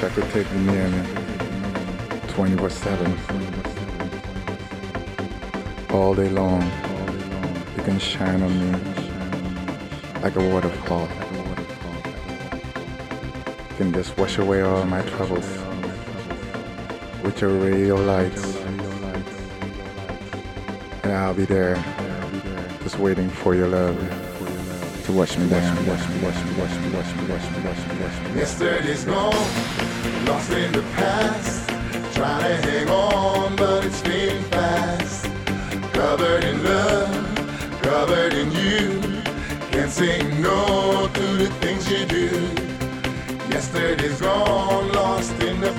wish I could take you near me 24 7. All day long, you can shine on me like a waterfall. You can just wash away all my troubles with your radio lights. And I'll be there, just waiting for your love to wash me down. Yesterday's gone, lost in the past. Trying to hang on, but it's fading fast. Covered in love, covered in you. Can't say no to the things you do. Yesterday's gone, lost in the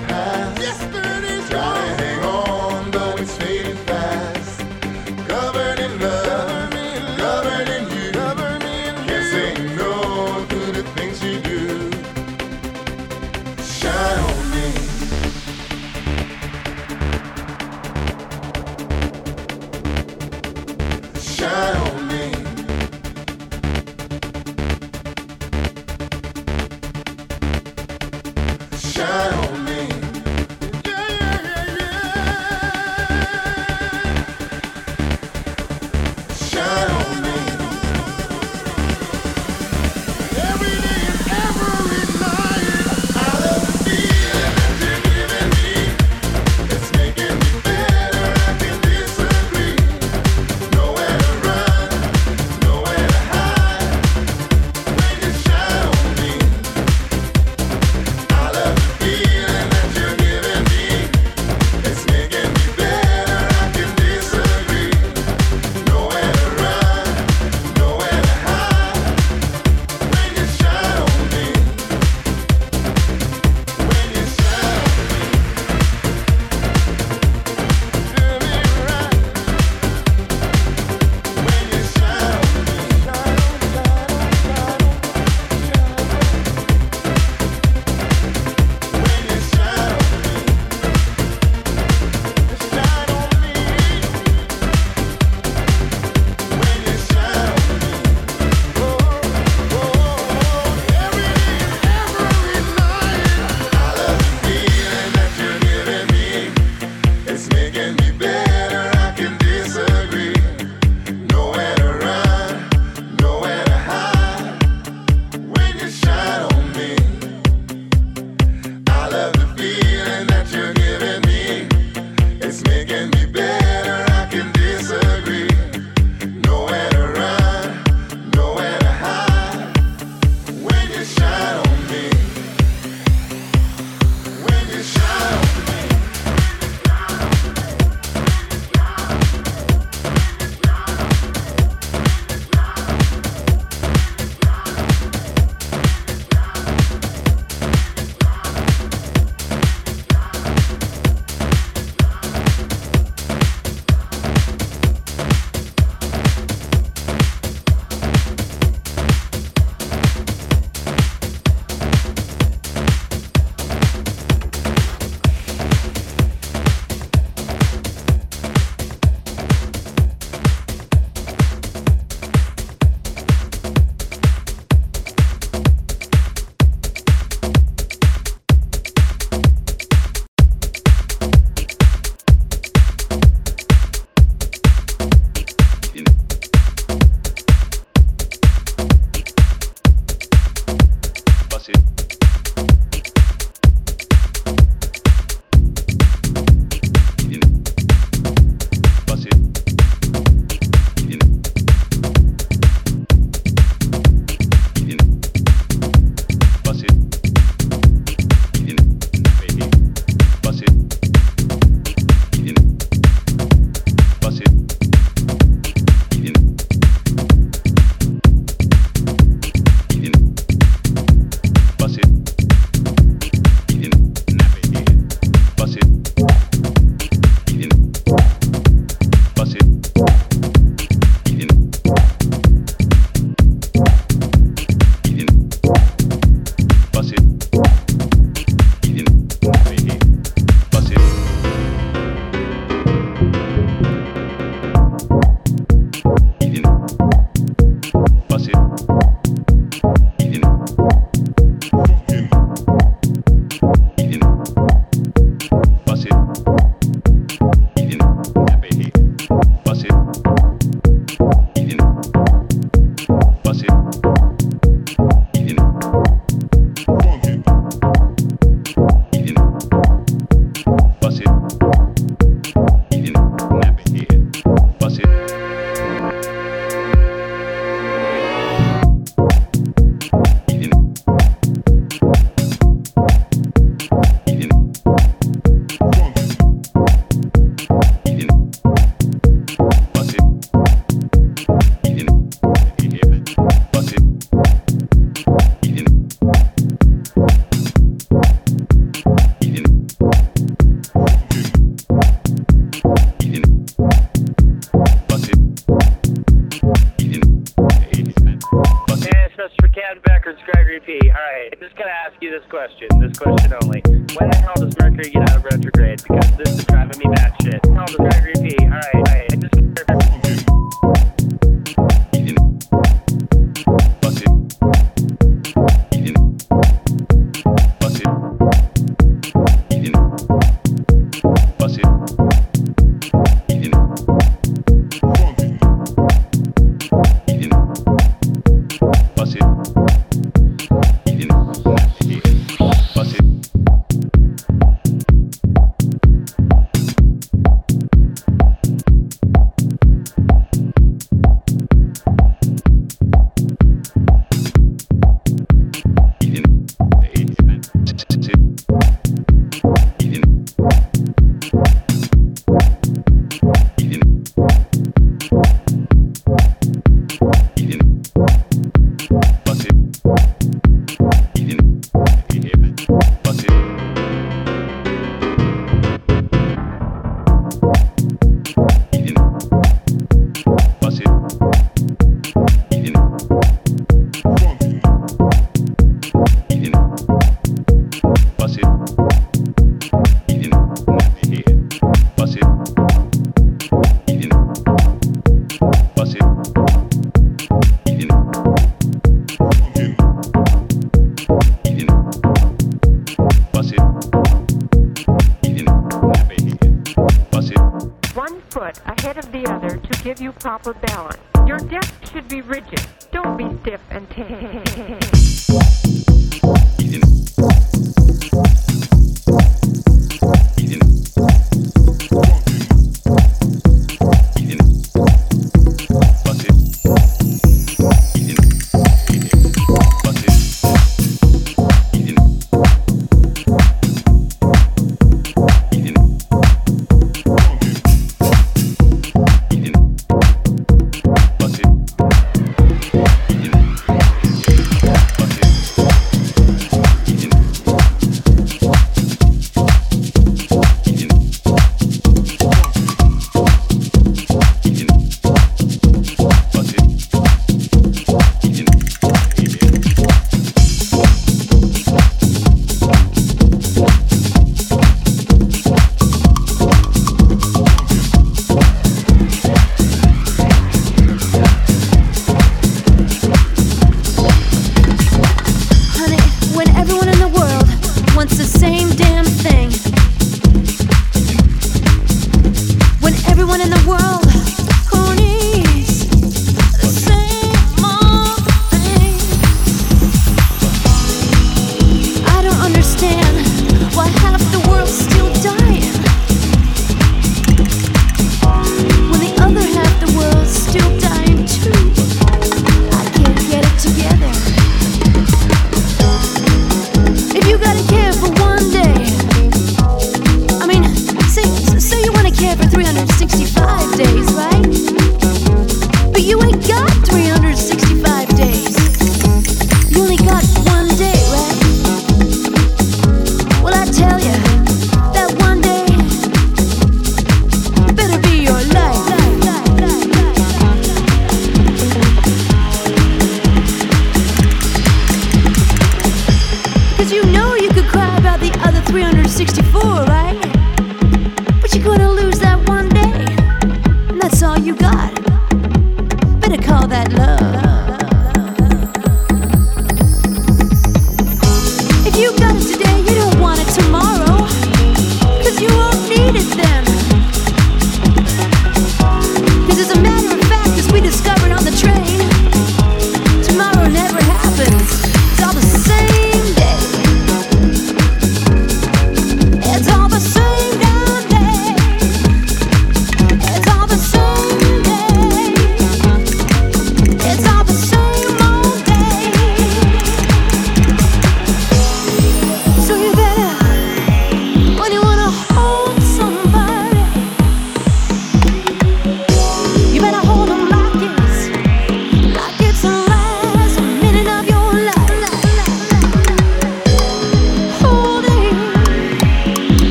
in the world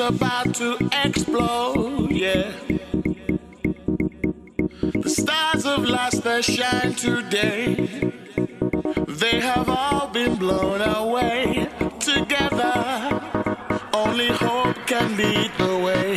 about to explode, yeah. The stars of last that shine today, they have all been blown away. Together, only hope can lead the way.